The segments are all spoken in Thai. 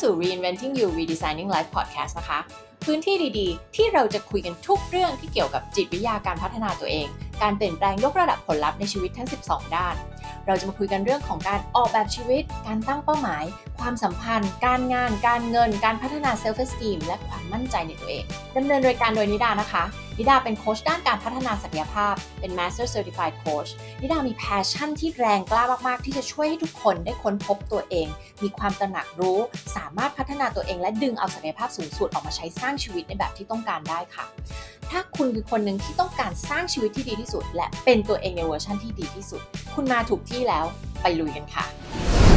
สู่ Reinventing You Redesigning Life Podcast นะคะ พื้นที่ดีๆ ที่เราจะคุยกันทุกเรื่องที่เกี่ยวกับจิตวิทยาการพัฒนาตัวเอง การเปลี่ยนแปลงยกระดับผลลัพธ์ในชีวิตทั้ง 12 ด้าน เราจะมาคุยกันเรื่องของการออกแบบชีวิต การตั้งเป้าหมาย ความสัมพันธ์ การงาน การเงิน การพัฒนา self esteem และความมั่นใจในตัวเองดำเนินรายการโดยนิดานะคะ นิดาเป็นโค้ชด้านการพัฒนาศักยภาพ เป็น Master Certified Coach นิดามี passion ที่แรงกล้ามากๆ ที่จะช่วยให้ทุกคนได้ค้นพบตัวเอง มีความตระหนักรู้ สามารถพัฒนาตัวเอง และดึงเอาศักยภาพสูงสุดออกมาใช้สร้างชีวิตในแบบที่ต้องการได้ค่ะ ถ้าคุณคือคนหนึ่งที่ต้องการสร้างชีวิตที่ดีที่สุด และเป็นตัวเองในเวอร์ชันที่ดีที่สุด คุณมาถูกที่แล้วไปลุยกันค่ะ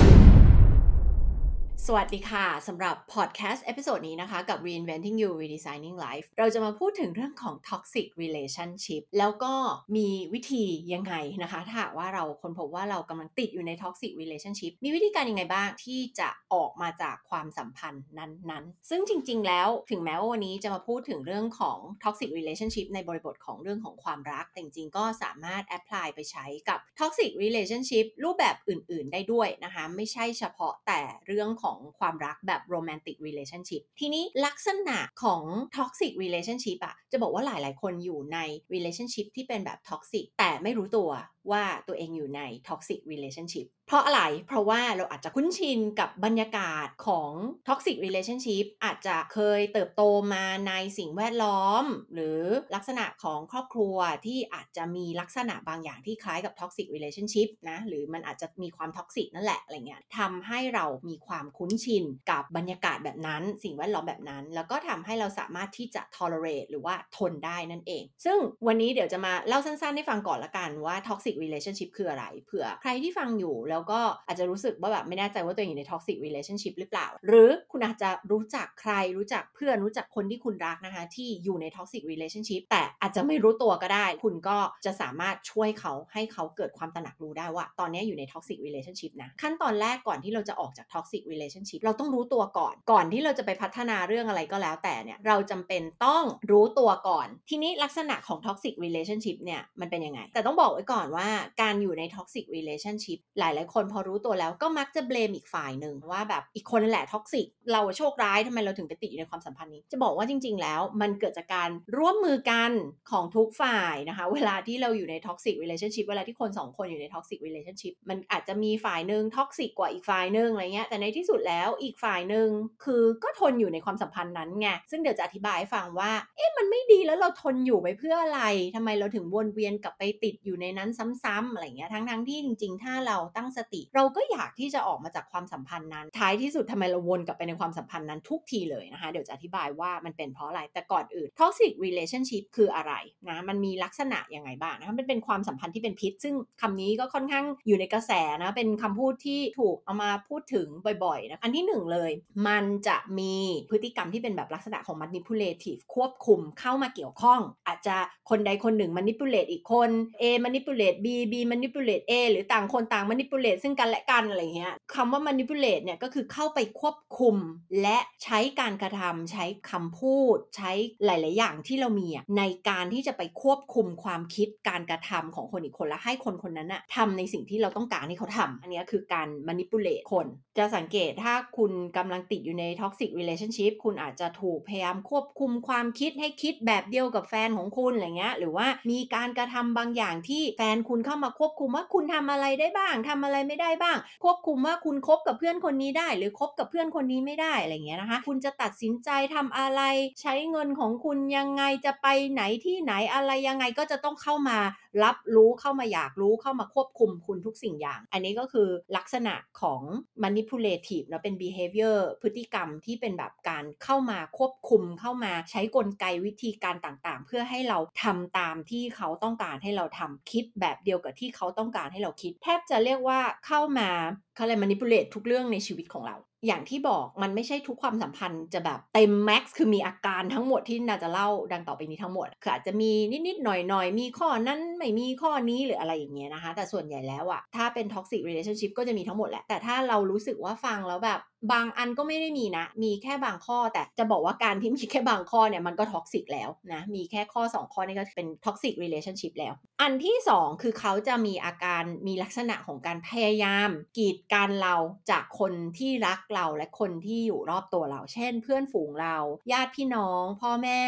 สวัสดีค่ะสำหรับพอดแคสต์ episode นี้นะคะ กับ Reinventing You Redesigning Life เราจะมาพูดถึงเรื่องของ Toxic Relationship แล้วก็มีวิธียังไงนะคะ ถ้าว่าเราคนพบว่าเรากำลังติดอยู่ใน Toxic Relationship มีวิธีการยังไงบ้างที่จะออกมาจากความสัมพันธ์นั้นๆ ซึ่งจริงๆ แล้วถึงแม้ว่าวันนี้จะมาพูดถึงเรื่องของ Toxic Relationship ในบริบทของเรื่องของความรัก แต่จริงๆ ก็สามารถ apply ไปใช้กับ Toxic Relationship รูปแบบอื่น ๆ ได้ด้วยนะคะ ไม่ใช่เฉพาะแต่เรื่องของของความรักแบบ romantic relationship ทีนี้ลักษณะของ toxic relationship อะจะบอกว่าหลาย ๆ คนอยู่ใน relationship ที่เป็นแบบ toxic แต่ไม่รู้ตัว ว่าตัวเองอยู่ใน toxic relationship เพราะอะไร เพราะว่าเราอาจจะคุ้นชินกับบรรยากาศของ toxic relationship อาจจะเคยเติบโตมาในสิ่งแวดล้อม หรือลักษณะของครอบครัวที่อาจจะมีลักษณะบางอย่างที่คล้ายกับ toxic relationship นะ หรือมันอาจจะมีความ toxic นั่นแหละอะไรเงี้ยทำให้เรามีความคุ้นชินกับบรรยากาศแบบนั้น สิ่งแวดล้อมแบบนั้น แล้วก็ทำให้เราสามารถที่จะ tolerate หรือว่าทนได้นั่นเอง ซึ่งวันนี้เดี๋ยวจะมาเล่าสั้นๆให้ฟังก่อนละกันว่า toxic relationship คืออะไรเผื่อใครที่ฟังอยู่แล้วก็อาจจะรู้สึกว่าแบบไม่แน่ใจว่าตัวเองอยู่ใน toxic relationship หรือเปล่า หรือคุณอาจจะรู้จักใครรู้จักเพื่อนรู้จักคนที่คุณรักนะคะ ที่อยู่ใน toxic relationship แต่อาจจะไม่รู้ตัวก็ได้ คุณก็จะสามารถช่วยเขาให้เขาเกิดความตระหนักรู้ได้ว่า ตอนนี้อยู่ใน toxic relationship นะขั้นตอนแรกก่อนที่เราจะออกจาก toxic relationship เราต้องรู้ตัวก่อน ก่อนที่เราจะไปพัฒนาเรื่องอะไรก็แล้วแต่เนี่ยเราจำเป็นต้องรู้ตัวก่อน ทีนี้ลักษณะของ toxic relationship เนี่ยมันเป็นยังไง แต่ต้องบอกไว้ก่อนว่าการอยู่ใน toxic relationship หลายๆ คนพอรู้ตัวแล้วก็มักจะเบลมอีกฝ่ายหนึ่งว่าแบบอีกคนนั่นแหละ toxic เราโชคร้ายทำไมเราถึงไปติดอยู่ในความสัมพันธ์นี้ จะบอกว่าจริง ๆ แล้ว มันเกิดจากการร่วมมือกันของทุกฝ่ายนะคะ เวลาที่เราอยู่ใน toxic relationship เวลาที่คนสองคนอยู่ใน toxic relationship มันอาจจะมีฝ่ายหนึ่ง toxic กกว่าอีกฝ่ายหนึ่งอะไรเงี้ยแต่ในที่สุดแล้วอีกฝ่ายหนึ่งคือก็ทนอยู่ในความสัมพันธ์นั้นไงซึ่งเดี๋ยวจะอธิบายให้ฟังว่าเอ๊ะมันไม่ดีแล้วเราทนอยู่ไปเพื่ออะไรทำไมเราถึงวนเวียนกลับไปติดอยู่ในนั้นซ้ำๆอะไรเงี้ยทั้งๆที่จริง ๆ ถ้าเราตั้งสติ เราก็อยากที่จะออกมาจากความสัมพันธ์นั้น ท้ายที่สุดทำไมเราวนกลับไปในความสัมพันธ์นั้นทุกทีเลยนะคะ เดี๋ยวจะอธิบายว่ามันเป็นเพราะอะไร แต่ก่อนอื่น toxic relationship คืออะไรนะมันมีลักษณะยังไงบ้างนะคะมันเป็นความสัมพันธ์ที่เป็นพิษ ซึ่งคำนี้ก็ค่อนข้างอยู่ในกระแสนะเป็นคำพูดที่ถูกเอามาพูดถึงบ่อยๆนะอันที่หนึ่งเลย มันจะมีพฤติกรรมที่เป็นแบบลักษณะของ manipulative ควบคุมเข้ามาเกี่ยวข้อง อาจจะคนใดคนหนึ่ง manipulate อีกคน A manipulate B B manipulate A หรือต่างคนต่าง manipulate ซึ่งกันและกันอะไรเงี้ยคำว่า manipulate เนี่ยก็คือเข้าไปควบคุม และใช้การกระทำใช้คำพูด ใช้หลาย ๆ อย่างที่เรามีในการที่จะไปควบคุมความคิดการกระทำของคนอีกคนและให้คนคนนั้นอะทำในสิ่งที่เราต้องการให้เขาทำอันนี้คือการ manipulate คน จะสังเกตถ้าคุณกำลังติดอยู่ใน toxic relationship คุณอาจจะถูกพยายามควบคุมความคิดให้คิดแบบเดียวกับแฟนของคุณอะไรเงี้ยหรือว่ามีการกระทำบางอย่างที่แฟนคุณุณเข้ามาควบคุมว่าคุณทำอะไรได้บ้างทำอะไรไม่ได้บ้าง ควบคุมว่าคุณคบกับเพื่อนคนนี้ได้ หรือคบกับเพื่อนคนนี้ไม่ได้อะไรเงี้ยนะคะ คุณจะตัดสินใจทำอะไร ใช้เงินของคุณยังไงจะไปไหนที่ไหนอะไรยังไงก็จะต้องเข้ามา รับรู้เข้ามาอยากรู้เข้ามาควบคุมคุณทุกสิ่งอย่าง อันนี้ก็คือลักษณะของ manipulative นะเป็น behavior พฤติกรรมที่เป็นแบบการเข้ามาควบคุมเข้ามาใช้กลไกวิธีการต่างๆ เพื่อให้เราทำตามที่เขาต้องการให้เราทำคิดแบบเดียวกับที่เขาต้องการให้เราคิด แทบจะเรียกว่าเข้ามาเขาเลยมานิพุเลตทุกเรื่องในชีวิตของเรา อย่างที่บอกมันไม่ใช่ทุกความสัมพันธ์จะแบบเต็มแม็กซ์คือมีอาการทั้งหมดที่นาจะเล่าดังต่อไปนี้ทั้งหมด คืออาจจะมีนิดๆหน่อยๆ มีข้อนั้นไม่มีข้อนี้หรืออะไรอย่างเงี้ยนะคะ แต่ส่วนใหญ่แล้วอะถ้าเป็น toxic relationship ก็จะมีทั้งหมดแหละ แต่ถ้าเรารู้สึกว่าฟังแล้วแบบ บางอันก็ไม่ได้มีนะ มีแค่บางข้อแต่จะบอกว่าการที่มีแค่บางข้อเนี่ยมันก็ toxic แล้วนะ มีแค่ข้อ 2 ข้อนี่ก็เป็น toxic relationship แล้ว อันที่ 2 คือเขาจะมีอาการมีลักษณะของการพยายาม กีดกันเราจากคนที่รักเราและคนที่อยู่รอบตัวเรา เช่น เพื่อนฝูงเรา ญาติพี่น้อง พ่อแม่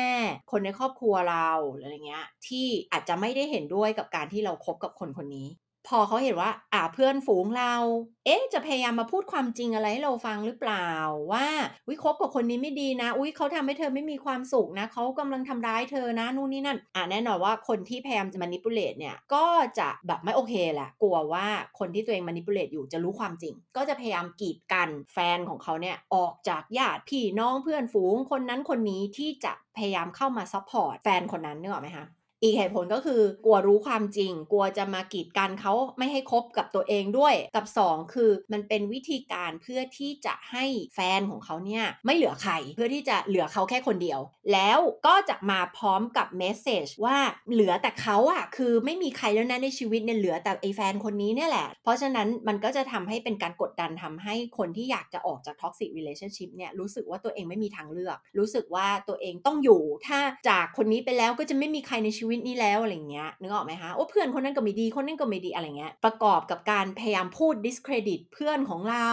คนในครอบครัวเราอะไรเงี้ยที่อาจจะไม่ได้เห็นด้วยกับการที่เราคบกับคนคนนี้ พอเขาเห็นว่า อ่าเพื่อนฝูงเรา เอ๊ะ จะพยายามมาพูดความจริงอะไรให้เราฟังหรือเปล่า ว่าวิคบกับคนนี้ไม่ดีนะ อุ้ยเขาทำให้เธอไม่มีความสุขนะเขากำลังทำร้ายเธอนะนู่นนี่นั่น อ่าแน่นอนว่าคนที่พยายามจะ manipulate เนี่ย ก็จะแบบไม่โอเคแหละกลัวว่าคนที่ตัวเอง manipulate อยู่จะรู้ความจริง ก็จะพยายามกีดกันแฟนของเขาเนี่ยออกจากญาติพี่น้องเพื่อนฝูงคนนั้นคนนี้ที่จะพยายามเข้ามา support แฟนคนนั้นนึกออกไหมคะ อีกเหตุผลก็คือกลัวรู้ความจริง กลัวจะมากีดกันเขาไม่ให้คบกับตัวเองด้วย กับ 2 คือมันเป็นวิธีการเพื่อที่จะให้แฟนของเขาเนี่ยไม่เหลือใครเพื่อที่จะเหลือเขาแค่คนเดียว แล้วก็จะมาพร้อมกับ message ว่าเหลือแต่เขาอะคือไม่มีใครแล้วนะในชีวิตเนี่ยเหลือแต่ไอ้แฟนคนนี้เนี่ยแหละ เพราะฉะนั้นมันก็จะทำให้เป็นการกดดันทำให้คนที่อยากจะออกจาก toxic relationship เนี่ยรู้สึกว่าตัวเองไม่มีทางเลือก รู้สึกว่าตัวเองต้องอยู่ ถ้าจากคนนี้ไปแล้วก็จะไม่มีใครในชีวิตนี้แล้วอะไรเงี้ยนึกออกไหมคะโอ้เพื่อนคนนั้นก็ไม่ดีคนนั้นก็ไม่ดีอะไรเงี้ยประกอบกับการพยายามพูด discredit เพื่อนของเรา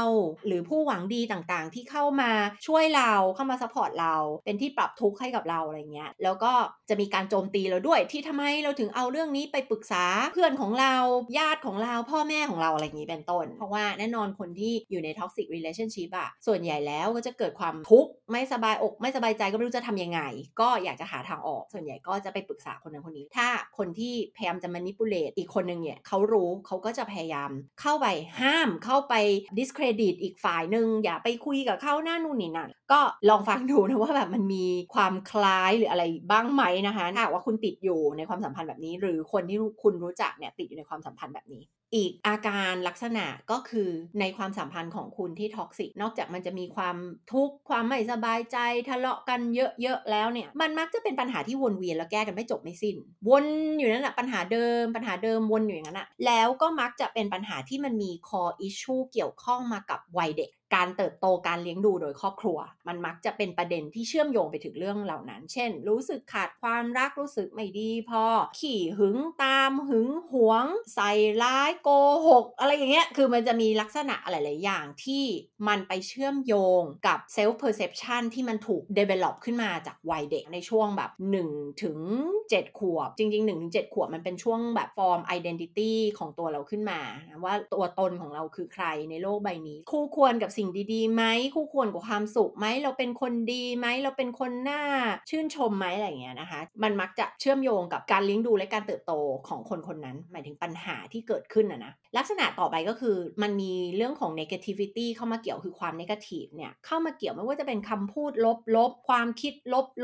หรือผู้หวังดีต่างๆ ที่เข้ามาช่วยเราเข้ามา support เราเป็นที่ปรับทุกข์ให้กับเราอะไรเงี้ยแล้วก็จะมีการโจมตีเราด้วยที่ทำไมเราถึงเอาเรื่องนี้ไปปรึกษาเพื่อนของเราญาติของเราพ่อแม่ของเราอะไรอย่างนี้เป็นต้น เพราะว่าแน่นอนคนที่อยู่ใน toxic relationship อะส่วนใหญ่แล้วก็จะเกิดความทุกข์ไม่สบายอกไม่สบายใจก็ไม่รู้จะทำยังไง ก็อยากจะหาทางออก ส่วนใหญ่ก็จะไปปรึกษาคนนั้นคนนี้ ถ้าคนที่พยายามจะ manipulate อีกคนหนึ่งเนี่ยเขารู้เขาก็จะพยายามเข้าไปห้ามเข้าไป discredit อีกฝ่ายหนึ่งอย่าไปคุยกับเขาหน้านู่นนี่นั่นก็ลองฟังดูนะว่าแบบมันมีความคล้ายหรืออะไรบ้างไหมนะคะถ้าว่าคุณติดอยู่ในความสัมพันธ์แบบนี้ หรือคนที่คุณรู้จักเนี่ยติดอยู่ในความสัมพันธ์แบบนี้ อีกอาการลักษณะก็คือในความสัมพันธ์ของคุณที่ toxic นอกจากมันจะมีความทุกข์ความไม่สบายใจทะเลาะกันเยอะๆแล้วเนี่ย มันมักจะเป็นปัญหาที่วนเวียนแล้วแก้กันไม่จบไม่สิ้น วนอยู่นั่นแหละปัญหาเดิม ปัญหาเดิมวนอยู่อย่างนั้นอะแล้วก็มักจะเป็นปัญหาที่มันมีคออิชชูเกี่ยวข้องมากับวัยเด็ก การเติบโตการเลี้ยงดูโดยครอบครัว มันมักจะเป็นประเด็นที่เชื่อมโยงไปถึงเรื่องเหล่านั้น เช่น รู้สึกขาดความรักรู้สึกไม่ดีพอขี่หึงตามหึงหวง ใส่ร้ายโกหก อะไรอย่างเงี้ยคือมันจะมีลักษณะหลายอย่างที่มันไปเชื่อมโยงกับ self perception ที่มันถูก develop ขึ้นมาจากวัยเด็กในช่วงแบบ1ถึง7ขวบ จริง ๆ1ถึง7ขวบมันเป็นช่วงแบบ form identity ของตัวเราขึ้นมาว่าตัวตนของเราคือใครในโลกใบนี้ คู่ควรกับสิ่งดีๆไหมคู่ควรกับความสุขไหมเราเป็นคนดีไหมเราเป็นคนน่าชื่นชมไหมอะไรเงี้ยนะคะ มันมักจะเชื่อมโยงกับการเลี้ยงดูและการเติบโตของคนคนนั้น หมายถึงปัญหาที่เกิดขึ้นอะนะ ลักษณะต่อไปก็คือมันมีเรื่องของ negativity เข้ามาเกี่ยวคือความ negative เนี่ยเข้ามาเกี่ยวไม่ว่าจะเป็นคำพูดลบๆความคิด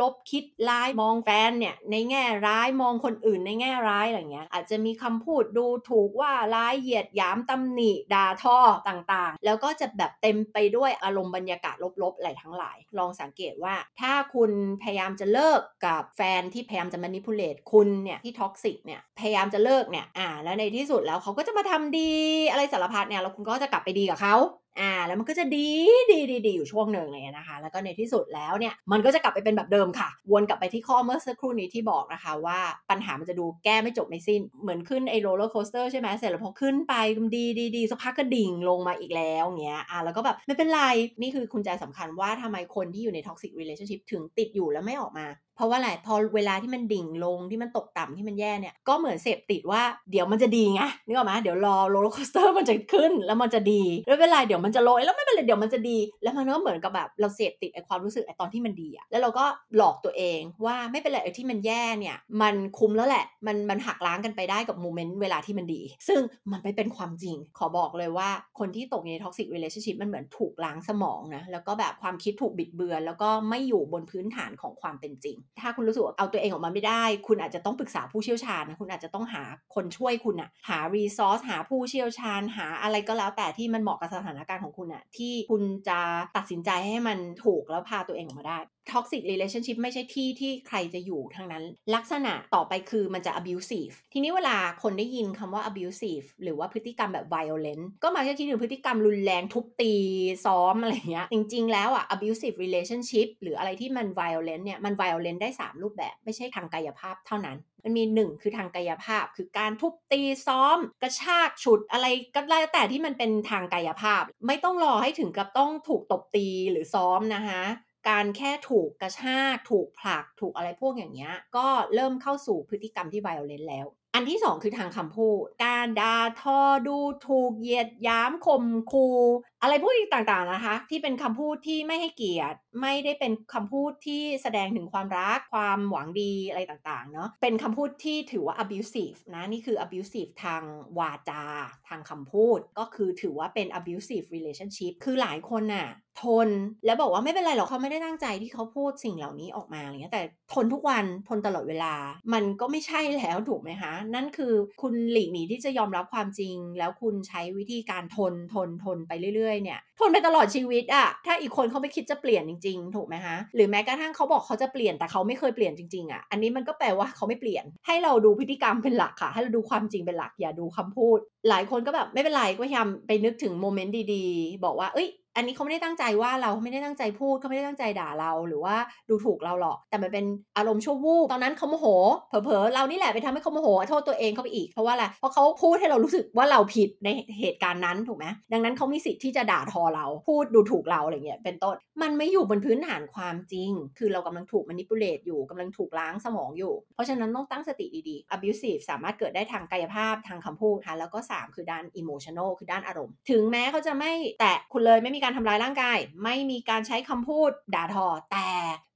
ลบๆคิดร้ายมองแฟนเนี่ยในแง่ร้ายมองคนอื่นในแง่ร้ายอะไรเงี้ยอาจจะมีคำพูดดูถูกว่าร้ายเหยียดหยามตำหนิด่าทอต่างๆ แล้วก็จะแบบเต็มไปด้วยอารมณ์บรรยากาศลบๆอะไรทั้งหลาย ลองสังเกตว่า ถ้าคุณพยายามจะเลิกกับแฟนที่พยายามจะ manipulate คุณเนี่ยที่ toxic เนี่ยพยายามจะเลิกเนี่ยอ่าแล้วในที่สุดแล้วเขาก็จะมาทำดีอะไรสารพัดเนี่ยแล้วคุณก็จะกลับไปดีกับเขาอ่าแล้วมันก็จะดีดีดีดีอยู่ช่วงหนึ่งเลยนะคะ แล้วก็ในที่สุดแล้วเนี่ยมันก็จะกลับไปเป็นแบบเดิมค่ะ วนกลับไปที่ข้อเมื่อสักครู่นี้ที่บอกนะคะว่าปัญหามันจะดูแก้ไม่จบไม่สิ้น เหมือนขึ้นไอ้ roller coaster ใช่ไหมเสร็จแล้วพอขึ้นไปดีดีดีสักพักก็ดิ่งลงมาอีกแล้วเงี้ยอ่าแล้วก็แบบไม่เป็นไร นี่คือกุญแจสำคัญว่าทำไมคนที่อยู่ใน toxic relationship ถึงติดอยู่แล้วไม่ออกมา เพราะว่าอะไรพอเวลาที่มันดิ่งลงที่มันตกต่ำที่มันแย่เนี่ยก็เหมือนเสพติดว่าเดี๋ยวมันจะดีไงนึกออกไหมเดี๋ยวรอ roller coaster มันจะขึ้นแล้วมันจะดีแล้วเวลาเดี๋ยวมันจะลอยแล้วไม่เป็นไรเดี๋ยวมันจะดี แล้วมันก็เหมือนกับแบบเราเสพติดไอความรู้สึกไอตอนที่มันดีอะแล้วเราก็หลอกตัวเองว่าไม่เป็นไรไอที่มันแย่เนี่ยมันคุ้มแล้วแหละมันมันหักล้างกันไปได้กับ moment เวลาที่มันดี ซึ่งมันไม่เป็นความจริง ขอบอกเลยว่าคนที่ตกใน toxic relationship มันเหมือนถูกล้างสมองนะแล้วก็แบบความคิดถูกบิดเบือน แล้วก็ไม่อยู่บนพื้นฐานของความเป็นจริงถ้าคุณรู้สึกเอาตัวเองออกมาไม่ได้ คุณอาจจะต้องปรึกษาผู้เชี่ยวชาญนะ คุณอาจจะต้องหาคนช่วยคุณอะหารีซอสหาผู้เชี่ยวชาญ หาอะไรก็แล้วแต่ที่มันเหมาะกับสถานการณ์ของคุณอะที่คุณจะตัดสินใจให้มันถูกแล้วพาตัวเองออกมาได้ toxic relationship ไม่ใช่ที่ที่ใครจะอยู่ทั้งนั้น ลักษณะต่อไปคือมันจะ abusive ทีนี้เวลาคนได้ยินคำว่า abusive หรือว่าพฤติกรรมแบบ violent ก็มักจะคิดถึงพฤติกรรมรุนแรงทุบตี ซ้อมอะไรเงี้ย จริง ๆ แล้วอะ abusive relationship หรืออะไรที่มัน violent เนี่ย มัน violent ได้ 3 รูปแบบ ไม่ใช่ทางกายภาพเท่านั้น มันมีหนึ่งคือทางกายภาพ คือการทุบตีซ้อม กระชากฉุดอะไรก็แล้วแต่ที่มันเป็นทางกายภาพ ไม่ต้องรอให้ถึงกับต้องถูกตบตีหรือซ้อมนะคะ การแค่ถูกกระชากถูกผลักถูกอะไรพวกอย่างเงี้ย ก็เริ่มเข้าสู่พฤติกรรมที่ไวโอเลนแล้ว อันที่สองคือทางคำพูด การด่าทอดูถูกเหยียดย้ำข่มคูอะไรพวกนี้ต่างๆนะคะ ที่เป็นคำพูดที่ไม่ให้เกียรติ ไม่ได้เป็นคำพูดที่แสดงถึงความรักความหวังดีอะไรต่างๆเนาะเป็นคำพูดที่ถือว่า abusive นะนี่คือ abusive ทางวาจา ทางคำพูด ก็คือถือว่าเป็น abusive relationship คือหลายคนน่ะทนแล้วบอกว่าไม่เป็นไรหรอกเขาไม่ได้ตั้งใจที่เขาพูดสิ่งเหล่านี้ออกมาอะไรเงี้ยแต่ทนทุกวันทนตลอดเวลา มันก็ไม่ใช่แล้วถูกไหมคะ นั่นคือคุณหลีกหนีที่จะยอมรับความจริง แล้วคุณใช้วิธีการทนทนทนไปเรื่อยๆเนี่ยทนไปตลอดชีวิตอะถ้าอีกคนเขาไม่คิดจะเปลี่ยนจริง ๆ ถูกไหมคะหรือแม้กระทั่งเขาบอกเขาจะเปลี่ยนแต่เขาไม่เคยเปลี่ยนจริงๆอะอันนี้มันก็แปลว่าเขาไม่เปลี่ยน ให้เราดูพฤติกรรมเป็นหลักค่ะ ให้เราดูความจริงเป็นหลักอย่าดูคำพูด หลายคนก็แบบไม่เป็นไรก็พยายามไปนึกถึงโมเมนต์ดีๆ บอกว่าเอ้ย อันนี้เขาไม่ได้ตั้งใจว่าเราไม่ได้ตั้งใจพูดเขาไม่ได้ตั้งใจด่าเราหรือว่าดูถูกเราหรอก แต่มันเป็นอารมณ์ชั่ววูบตอนนั้นเขาโมโห เผลอๆเรานี่แหละไปทำให้เขาโมโหโทษตัวเองเขาไปอีกเพราะว่าอะไรเพราะเขาพูดให้เรารู้สึกว่าเราผิดในเหตุการณ์นั้นถูกไหมดังนั้นเขามีสิทธิ์ที่จะด่าทอเราพูดดูถูกเราอะไรเงี้ยเป็นต้น มันไม่อยู่บนพื้นฐานความจริง คือเรากำลังถูก manipulate อยู่กำลังถูกล้างสมองอยู่ เพราะฉะนั้นต้องตั้งสติดีๆ abusive สามารถเกิดได้ทางกายภาพทางคำพูดค่ะแล้วก็ 3 คือด้าน emotional คือด้านอารมณ์ ถึงแม้เขาจะไม่แตะคุณเลยไม่มีการทำร้ายร่างกาย ไม่มีการใช้คำพูดด่าทอ แต่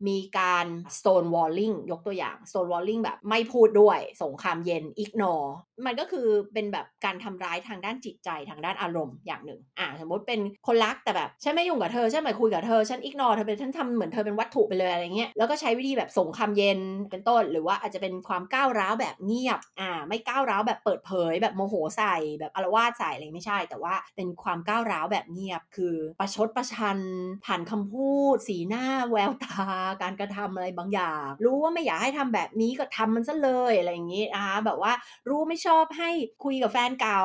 มีการ stone walling ยกตัวอย่าง stone walling แบบไม่พูดด้วย สงครามเย็น ignore มันก็คือเป็นแบบการทำร้ายทางด้านจิตใจทางด้านอารมณ์อย่างหนึ่ง อ่าสมมติเป็นคนรักแต่แบบฉันไม่ยุ่งกับเธอฉันไม่คุยกับเธอฉัน ignore เธอเป็นฉันทำเหมือนเธอเป็นวัตถุไปเลยอะไรเงี้ยแล้วก็ใช้วิธีแบบส่งคราเย็นเป็นต้น หรือว่าอาจจะเป็นความก้าวร้าวแบบเงียบอ่าไม่ก้าวร้าวแบบเปิดเผย แบบโมโหใส่แบบอารวาสใส่อะไรไม่ใช่ แต่ว่าเป็นความก้าวร้าวแบบเงียบ คือประชดประชัน ผ่านคำพูด สีหน้า แววตา การกระทำอะไรบางอย่าง รู้ว่าไม่อยากให้ทำแบบนี้ก็ทำมันซะเลยอะไรอย่างงี้นะคะแบบว่ารู้ไม่ชอบอบให้คุยกับแฟนเก่า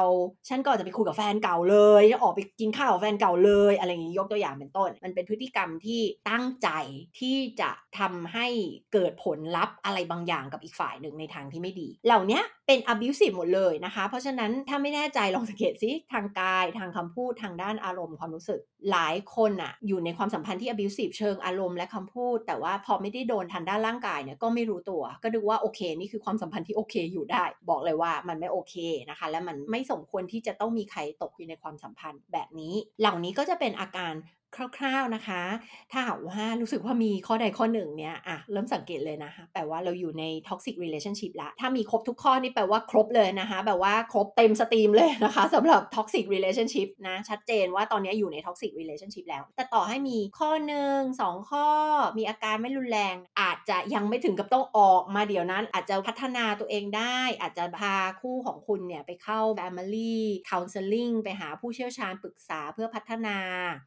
ฉันก็จะไปคุยกับแฟนเก่าเลยจะออกไปกินข้าวกับแฟนเก่าเลยอะไรอย่างนี้ยกตัวอย่างเป็นต้น มันเป็นพฤติกรรมที่ตั้งใจที่จะทำให้เกิดผลลัพธ์อะไรบางอย่างกับอีกฝ่ายหนึ่งในทางที่ไม่ดี เหล่านี้เป็น abusive หมดเลยนะคะ เพราะฉะนั้นถ้าไม่แน่ใจลองสังเกตสิทางกายทางคำพูดทางด้านอารมณ์ความรู้สึก หลายคนอะอยู่ในความสัมพันธ์ที่ abusive เชิงอารมณ์และคำพูด แต่ว่าพอไม่ได้โดนทางด้านร่างกายเนี่ยก็ไม่รู้ตัว ก็ดูว่าโอเคนี่คือความสัมพันธ์ที่โอเคอยู่ได้ บอกเลยว่ามันไม่โอเคนะคะ และมันไม่สมควรที่จะต้องมีใครตกอยู่ในความสัมพันธ์แบบนี้ เหล่านี้ก็จะเป็นอาการ คร่าว ๆนะคะ ถ้าหากว่ารู้สึกว่ามีข้อใดข้อหนึ่งเนี่ยอะเริ่มสังเกตเลยนะคะ แปลว่าเราอยู่ใน toxic relationship ละ ถ้ามีครบทุกข้อนี่แปลว่าครบเลยนะคะ แบบว่าครบเต็มสตรีมเลยนะคะสำหรับ toxic relationship นะ ชัดเจนว่าตอนนี้อยู่ใน toxic relationship แล้ว แต่ต่อให้มีข้อหนึ่งสองข้อ มีอาการไม่รุนแรง อาจจะยังไม่ถึงกับต้องออกมาเดี๋ยวนั้น อาจจะพัฒนาตัวเองได้ อาจจะพาคู่ของคุณเนี่ยไปเข้า family counseling ไปหาผู้เชี่ยวชาญปรึกษาเพื่อพัฒนา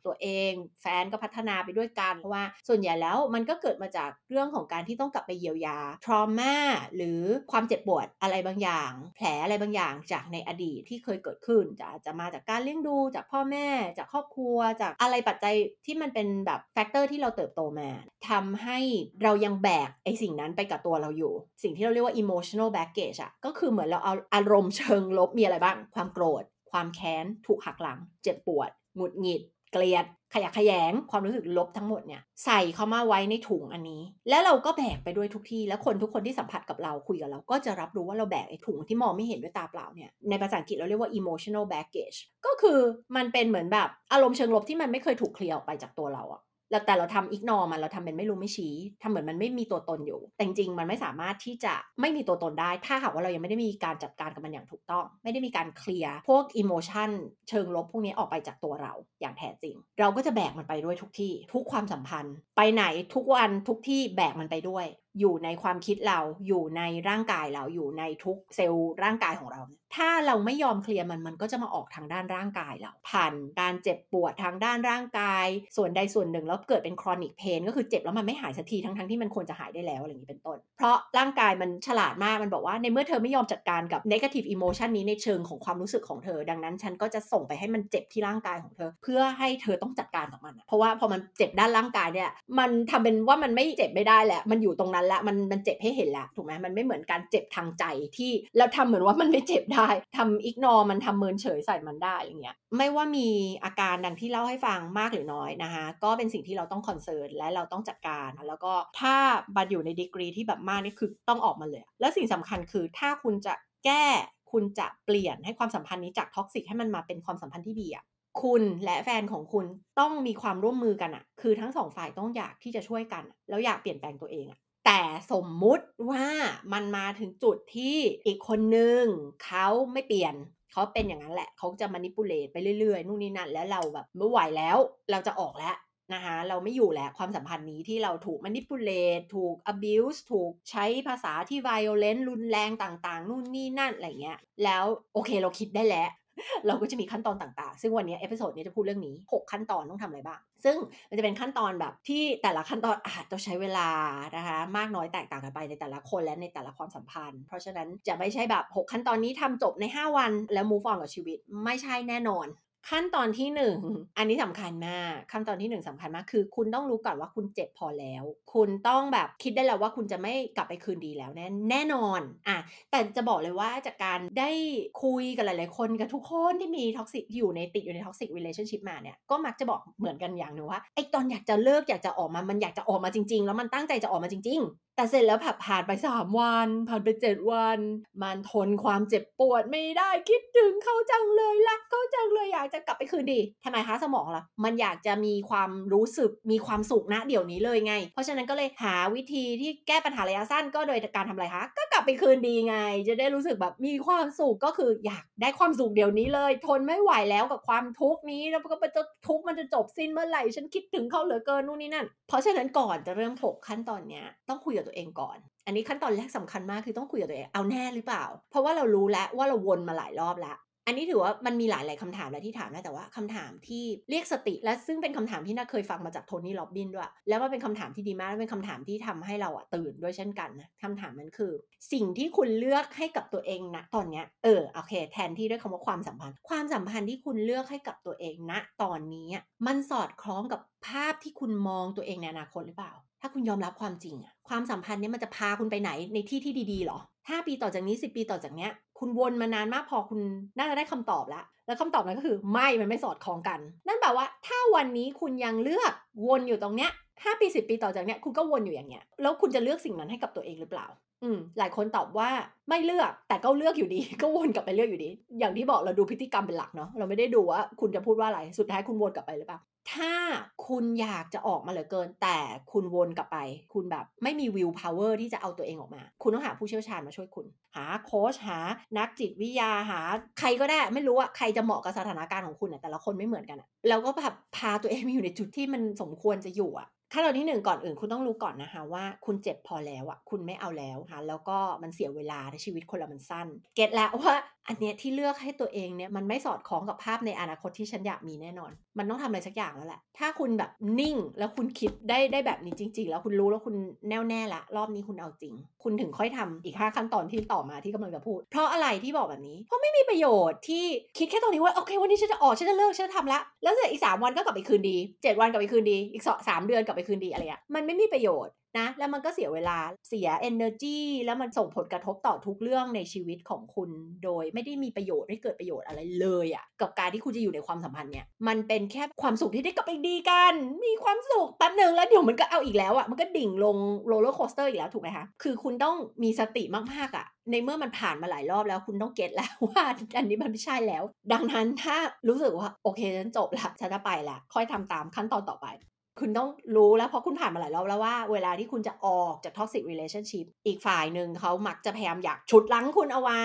ตัวเองแฟนก็พัฒนาไปด้วยกันเพราะว่าส่วนใหญ่แล้วมันก็เกิดมาจากเรื่องของการที่ต้องกลับไปเยียวยา trauma หรือความเจ็บปวดอะไรบางอย่าง แผลอะไรบางอย่างจากในอดีตที่เคยเกิดขึ้นจะจะมาจากการเลี้ยงดูจากพ่อแม่ จากครอบครัว จากอะไรปัจจัยที่มันเป็นแบบ factor ที่เราเติบโตมาทำให้เรายังแบกไอสิ่งนั้นไปกับตัวเราอยู่ สิ่งที่เราเรียกว่า emotional baggage อะก็คือเหมือนเราเอาอารมณ์เชิงลบมีอะไรบ้าง ความโกรธ ความแค้น ถูกหักหลัง เจ็บปวด หงุดหงิด เกลียดขยะแขยงความรู้สึกลบทั้งหมดเนี่ยใส่เข้ามาไว้ในถุงอันนี้ แล้วเราก็แบกไปด้วยทุกที่ แล้วคนทุกคนที่สัมผัสกับเราคุยกับเราก็จะรับรู้ว่าเราแบกไอ้ถุงที่มองไม่เห็นด้วยตาเปล่าเนี่ยในภาษาอังกฤษเราเรียกว่า emotional baggage ก็คือมันเป็นเหมือนแบบอารมณ์เชิงลบที่มันไม่เคยถูกเคลียร์ออกไปจากตัวเราอะ แล้วแต่เราทำอิกนอมันเราทำเป็นไม่รู้ไม่ชี้ทำเหมือนมันไม่มีตัวตนอยู่ แต่จริงมันไม่สามารถที่จะไม่มีตัวตนได้ ถ้าหากว่าเรายังไม่ได้มีการจัดการกับมันอย่างถูกต้อง ไม่ได้มีการเคลียร์พวกอิโมชันเชิงลบพวกนี้ออกไปจากตัวเราอย่างแท้จริง เราก็จะแบกมันไปด้วยทุกที่ ทุกความสัมพันธ์ ไปไหนทุกวันทุกที่แบกมันไปด้วยอยู่ในความคิดเรา อยู่ในร่างกายเรา อยู่ในทุกเซลล์ร่างกายของเรา ถ้าเราไม่ยอมเคลียร์มันมันก็จะมาออกทางด้านร่างกายเรา ผ่านการเจ็บปวดทางด้านร่างกาย ส่วนใดส่วนหนึ่งแล้วเกิดเป็น chronic pain ก็คือเจ็บแล้วมันไม่หายสักทีทั้งๆที่มันควรจะหายได้แล้วอะไรอย่างนี้เป็นต้น เพราะร่างกายมันฉลาดมากมันบอกว่าในเมื่อเธอไม่ยอมจัดการกับ negative emotion นี้ในเชิงของความรู้สึกของเธอ ดังนั้น ฉันก็จะส่งไปให้มันเจ็บที่ร่างกายของเธอ เพื่อให้เธอต้องจัดการกับมัน เพราะว่าพอมันเจ็บด้านร่างกายเนี่ยมันทำเป็นว่ามันไม่เจ็บไม่ได้แหละมันอยู่ตรงนั้นแล้วมันมันเจ็บให้เห็นแล้วถูกไหมมันไม่เหมือนการเจ็บทางใจที่เราทำเหมือนว่ามันไม่เจ็บได้ทำ ignore มันทำเมินเฉยใส่มันได้อะไรเงี้ยไม่ว่ามีอาการดังที่เล่าให้ฟังมากหรือน้อยนะคะก็เป็นสิ่งที่เราต้อง concern และเราต้องจัดการ แล้วก็ถ้ามันอยู่ในดีกรีที่แบบมากนี่คือต้องออกมาเลย และสิ่งสำคัญคือถ้าคุณจะแก้คุณจะเปลี่ยนให้ความสัมพันธ์นี้จาก toxic ให้มันมาเป็นความสัมพันธ์ที่ดีอะคุณและแฟนของคุณต้องมีความร่วมมือกันอะคือทั้งสองฝ่ายต้องอยากที่จะช่วยกัน แล้วอยากเปลี่ยนแปลงตัวเองอะ แต่สมมุติว่ามันมาถึงจุดที่อีกคนนึงเขาไม่เปลี่ยนเขาเป็นอย่างนั้นแหละเขาจะ manipulate ไปเรื่อยๆนู่นนี่นั่นแล้วเราแบบไม่ไหวแล้วเราจะออกแล้วนะคะเราไม่อยู่แล้วความสัมพันธ์นี้ที่เราถูก manipulate ถูก abuse ถูกใช้ภาษาที่ violent รุนแรงต่างๆ นู่นนี่นั่นอะไรเงี้ยแล้วโอเคเราคิดได้แล้ว เราก็จะมีขั้นตอนต่างๆ ซึ่งวันนี้ episode นี้จะพูดเรื่องนี้ 6 ขั้นตอนต้องทำอะไรบ้าง ซึ่งมันจะเป็นขั้นตอนแบบที่แต่ละขั้นตอนอาจจะใช้เวลานะคะมากน้อยแตกต่างกันไปในแต่ละคนและในแต่ละความสัมพันธ์ เพราะฉะนั้นจะไม่ใช่แบบ 6 ขั้นตอนนี้ทำจบใน 5 วันแล้ว move on กับชีวิตไม่ใช่แน่นอน ขั้นตอนที่หนึ่งอันนี้สำคัญมากขั้นตอนที่หนึ่งสำคัญมากคือ คุณต้องรู้ก่อนว่าคุณเจ็บพอแล้ว คุณต้องแบบคิดได้แล้วว่าคุณจะไม่กลับไปคืนดีแล้วแน่แน่นอนอะแต่จะบอกเลยว่าจากการได้คุยกับหลาย ๆ คนกับทุกคนที่มี toxic อยู่ในติดอยู่ใน toxic relationship มาเนี่ยก็มักจะบอกเหมือนกันอย่างหนึ่งว่าไอ้ตอนอยากจะเลิกอยากจะออกมามันอยากจะออกมาจริง ๆ แล้วมันตั้งใจจะออกมาจริงแต่เสร็จแล้วผับผ่านไปสามวันผ่านไปเจ็ดวัน มันทนความเจ็บปวดไม่ได้คิดถึงเขาจังเลยรักเขาจังเลยอยากจะกลับไปคืนดีทำไมคะสมองล่ะ มันอยากจะมีความรู้สึกมีความสุขนะเดี๋ยวนี้เลยไง เพราะฉะนั้นก็เลยหาวิธีที่แก้ปัญหาระยะสั้นก็โดยการทำอะไรคะก็ ลับไปคืนดีไง จะได้รู้สึกแบบมีความสุขก็คืออยากได้ความสุขเดี๋ยวนี้เลย ทนไม่ไหวแล้วกับความทุกข์นี้แล้วก็จะทุกข์มันจะจบสิ้นเมื่อไหร่ฉันคิดถึงเขาเหลือเกินนู่นนี่นั่น เพราะฉะนั้นก่อนจะเริ่มถกขั้นตอนเนี้ยต้องคุยกับตัวเองก่อน อันนี้ขั้นตอนแรกสำคัญมากคือต้องคุยกับตัวเองเอาแน่หรือเปล่า เพราะว่าเรารู้แล้วว่าเราวนมาหลายรอบแล้ว อันนี้ถือว่ามันมีหลายหลายคำถามแล้วที่ถามนะแต่ว่าคำถามที่เรียกสติ และซึ่งเป็นคำถามที่น่าเคยฟังมาจากโทนี่ล็อบบินด้วย แล้วมันเป็นคำถามที่ดีมากและเป็นคำถามที่ทำให้เราอะตื่นด้วยเช่นกันนะคำถามนั้นคือ สิ่งที่คุณเลือกให้กับตัวเองนะตอนเนี้ยเออโอเค แทนที่ด้วยคำว่าความสัมพันธ์ ความสัมพันธ์ที่คุณเลือกให้กับตัวเองณนะตอนนี้มันสอดคล้องกับภาพที่คุณมองตัวเองในอนาคตหรือเปล่า ถ้าคุณยอมรับความจริงอะความสัมพันธ์นี้มันจะพาคุณไปไหนในที่ที่ดีๆหรอ5ปีต่อจากนี้ 10 ปีต่อจากเนี้ย คุณวนมานานมากพอคุณน่าจะได้คำตอบแล้ว แล้วคำตอบนั้นก็คือไม่มันไม่สอดคล้องกัน นั่นแปลว่าถ้าวันนี้คุณยังเลือกวนอยู่ตรงเนี้ยห้าปีสิบปีต่อจากเนี้ยคุณก็วนอยู่อย่างเงี้ยแล้วคุณจะเลือกสิ่งนั้นให้กับตัวเองหรือเปล่า อืมหลายคนตอบว่าไม่เลือกแต่ก็เลือกอยู่ดี ก็วนกลับไปเลือกอยู่ดี อย่างที่บอกเราดูพฤติกรรมเป็นหลักเนาะเราไม่ได้ดูว่าคุณจะพูดว่าอะไรสุดท้ายคุณวนกลับไปหรือเปล่า ถ้าคุณอยากจะออกมาเหลือเกิน แต่คุณวนกลับไป คุณแบบไม่มี willpower ที่จะเอาตัวเองออกมา คุณต้องหาผู้เชี่ยวชาญมาช่วยคุณ หาโค้ชหานักจิตวิทยาหา ใครก็ได้ไม่รู้ว่าใครจะเหมาะกับสถานการณ์ของคุณแต่ละคนไม่เหมือนกันอะแล้วก็แบบพาตัวเองมาอยู่ในจุดที่มันสมควรจะอยู่อะ ขั้นตอนที่หนึ่งก่อนอื่นคุณต้องรู้ก่อนนะคะว่าคุณเจ็บพอแล้วอะคุณไม่เอาแล้วค่ะแล้วก็มันเสียเวลาในชีวิตคนเรามันสั้น get แล้วว่าอันเนี้ยที่เลือกให้ตัวเองเนี่ยมันไม่สอดคล้องกับภาพในอนาคตที่ฉันอยากมีแน่นอน มันต้องทำอะไรสักอย่างแล้วแหละ ถ้าคุณแบบนิ่งแล้วคุณคิดได้ได้แบบนี้จริง ๆ แล้วคุณรู้แล้วคุณแน่วแน่ละรอบนี้คุณเอาจริง คุณถึงค่อยทำอีกห้าขั้นตอนที่ต่อมาที่กำลังจะพูด เพราะอะไรที่บอกแบบนี้ เพราะไม่มีประโยชน์ที่คิดแค่ตอนนี้ว่าโอเควันนี้ฉันจะออกฉันจะเลิกฉันจะทำละแล้วเสร็จอีกสามวันก็กลับไปคืนดีเจ็ดวันกลับไปคืนดีอีกสามเดือนกลับไปคืนดีอะไรอะมันไม่มีประโยชน์นะ แล้วมันก็เสียเวลาเสีย energy แล้วมันส่งผลกระทบต่อทุกเรื่องในชีวิตของคุณ โดยไม่ได้มีประโยชน์ไม่เกิดประโยชน์อะไรเลยอะ่ะกับการที่คุณจะอยู่ในความสัมพันธ์เนี่ยมันเป็นแค่ความสุขที่ได้กลับไปดีกัน มีความสุขแป๊บหนึ่งแล้วเดี๋ยวมันก็เอาอีกแล้วอะ่ะมันก็ดิ่งลง roller coaster อีกแล้วถูกไหมคะคือคุณต้องมีสติมากๆอะ่ะในเมื่อมันผ่านมาหลายรอบแล้วคุณต้อง get แล้วว่าอันนี้มันไม่ใช่แล้ว ดังนั้นถ้ารู้สึกว่าโอเคฉันจบละฉันจะไปละค่อยทำตามขั้นตอนต่อไป คุณต้องรู้แล้วเพราะคุณผ่านมาหลายรอบแล้วว่าเวลาที่คุณจะออกจาก toxic relationship อีกฝ่ายหนึ่งเขามักจะพยายามอยากฉุดรั้งคุณเอาไว้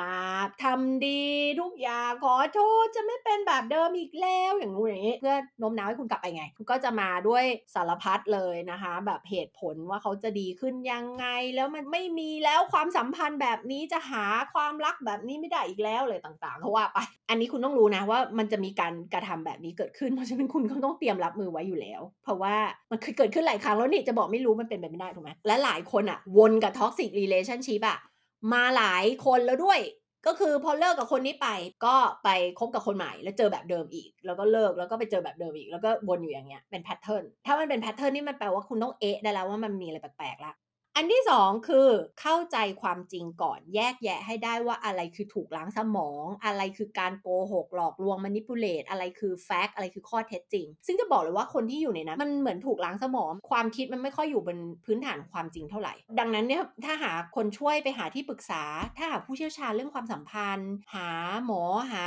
มาทำดีทุกอย่างขอโทษจะไม่เป็นแบบเดิมอีกแล้วอย่างนู้นอย่างนี้เพื่อโน้มน้าวให้คุณกลับไปไง คุณก็จะมาด้วยสารพัดเลยนะคะ แบบเหตุผลว่าเขาจะดีขึ้นยังไงแล้วมันไม่มีแล้วความสัมพันธ์แบบนี้จะหาความรักแบบนี้ไม่ได้อีกแล้วเลยต่างๆเขาว่าไป อันนี้คุณต้องรู้นะว่ามันจะมีการกระทำแบบนี้เกิดขึ้นเพราะฉะนั้นคุณก็ต้องเตรียมรับมือไว้อยู่แล้วเพราะว่ามันเคยเกิดขึ้นหลายครั้งแล้วนี่จะบอกไม่รู้มันเป็นไปไม่ได้ถูกไหมและหลายคนอะวนกับ toxic relationship อะมาหลายคนแล้วด้วย ก็คือพอเลิกกับคนนี้ไป ก็ไปคบกับคนใหม่แล้วเจอแบบเดิมอีก แล้วก็เลิกแล้วก็ไปเจอแบบเดิมอีก แล้วก็วนอยู่อย่างเงี้ยเป็น pattern ถ้ามันเป็น pattern นี่มันแปลว่าคุณต้องเอ๊ะได้แล้วว่ามันมีอะไรแปลกๆละ อันที่สองคือเข้าใจความจริงก่อน แยกแยะให้ได้ว่าอะไรคือถูกล้างสมอง อะไรคือการโกหกหลอกลวงม a นิปูเลตอะไรคือแฟกต์อะไรคือข้อเท็จจริง ซึ่งจะบอกเลยว่าคนที่อยู่ในนั้น มันเหมือนถูกล้างสมอง ความคิดมันไม่ค่อยอยู่บนพื้นฐานความจริงเท่าไหร่ ดังนั้นเนี่ยถ้าหาคนช่วยไปหาที่ปรึกษา ถ้าหาผู้เชี่ยวชาญเรื่องความสัมพันธ์ หาหมอหา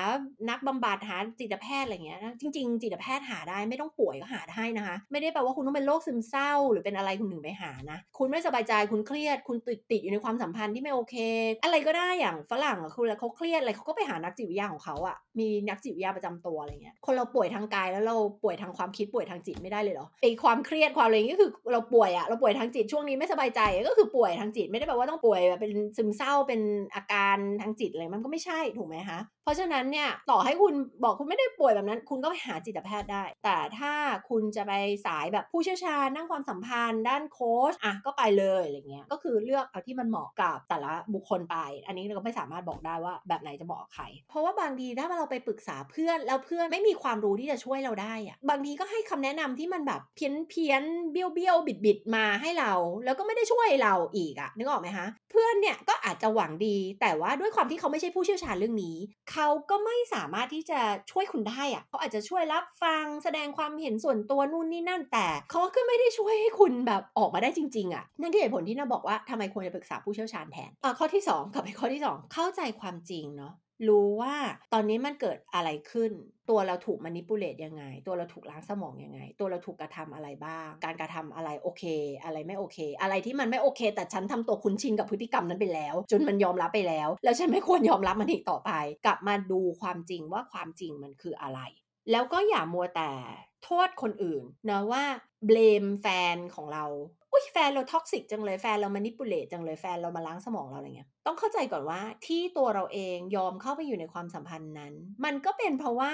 นักบำบัดหาจิตแพทย์อะไรเงี้ยจริง ๆ จิตแพทย์หาได้ไม่ต้องป่วยก็หาได้นะคะ ไม่ได้แปลว่าคุณต้องเป็นโรคซึมเศร้า หรือเป็นอะไรคุณถึงไปหานะ คุณไม่สบายใจคุณเครียด คุณติดติดอยู่ในความสัมพันธ์ที่ไม่โอเค อะไรก็ได้อย่างฝรั่งอะคือแล้วเขาเครียดอะไรเขาก็ไปหานักจิตวิทยาของเขาอะมีนักจิตวิทยาประจำตัวอะไรเงี้ยคนเราป่วยทางกายแล้วเราป่วยทางความคิดป่วยทางจิตไม่ได้เลยเหรอไอความเครียดความอะไรก็คือเราป่วยอะเราป่วยทางจิตช่วงนี้ไม่สบายใจก็คือป่วยทางจิตไม่ได้แปลว่าต้องป่วยแบบเป็นซึมเศร้าเป็นอาการทางจิตอะไรมันก็ไม่ใช่ถูกไหมคะ ราะฉะนั้นเนี่ยต่อให้คุณบอกคุณไม่ได้ป่วยแบบนั้น คุณก็ไปหาจิตแพทย์ได้ แต่ถ้าคุณจะไปสายแบบผู้เชี่ยวชาญด้านความสัมพันธ์ ด้านโค้ชอะก็ไปเลยอะไรเงี้ยก็คือเลือกเอาที่มันเหมาะกับแต่ละบุคคลไป อันนี้เราก็ไม่สามารถบอกได้ว่าแบบไหนจะเหมาะกับใคร เพราะว่าบางทีถ้าเราไปปรึกษาเพื่อนแล้วเพื่อนไม่มีความรู้ที่จะช่วยเราได้อะบางทีก็ให้คำแนะนำที่มันแบบเพี้ยนเพี้ยนเบี้ยวเบี้ยวบิดบิดมาให้เรา แล้วก็ไม่ได้ช่วยเราอีกอะนึกออกไหมคะเพื่อนเนี่ยก็อาจจะหวังดี แต่ว่าด้วยความที่เขาไม่ใช่ผู้เชี่ยวชาญเรื่องนี้เขาก็ไม่สามารถที่จะช่วยคุณได้อะเขาอาจจะช่วยรับฟังแสดงความเห็นส่วนตัวนู่นนี่นั่น แต่เขาก็ไม่ได้ช่วยให้คุณแบบออกมาได้จริง ๆอะนั่นคือเหตุผลที่นาบอกว่าทำไมควรจะปรึกษาผู้เชี่ยวชาญแทนอะข้อที่ 2 กับไปข้อที่ 2 เข้าใจความจริงเนาะ รู้ว่าตอนนี้มันเกิดอะไรขึ้น ตัวเราถูก manipulate ยังไง ตัวเราถูกล้างสมองยังไง ตัวเราถูกกระทำอะไรบ้าง การกระทำอะไรโอเค อะไรไม่โอเค อะไรที่มันไม่โอเค แต่ฉันทำตัวคุ้นชินกับพฤติกรรมนั้นไปแล้ว จนมันยอมรับไปแล้ว แล้วฉันไม่ควรยอมรับมันอีกต่อไป กลับมาดูความจริงว่าความจริงมันคืออะไร แล้วก็อย่ามัวแต่ โทษคนอื่นนะว่า blame แฟนของเรา อุ้ยแฟนเรา toxic จังเลยแฟนเรา manipulate จังเลยแฟนเรามาล้างสมองเราอะไรเงี้ย ต้องเข้าใจก่อนว่าที่ตัวเราเองยอมเข้าไปอยู่ในความสัมพันธ์นั้น มันก็เป็นเพราะว่า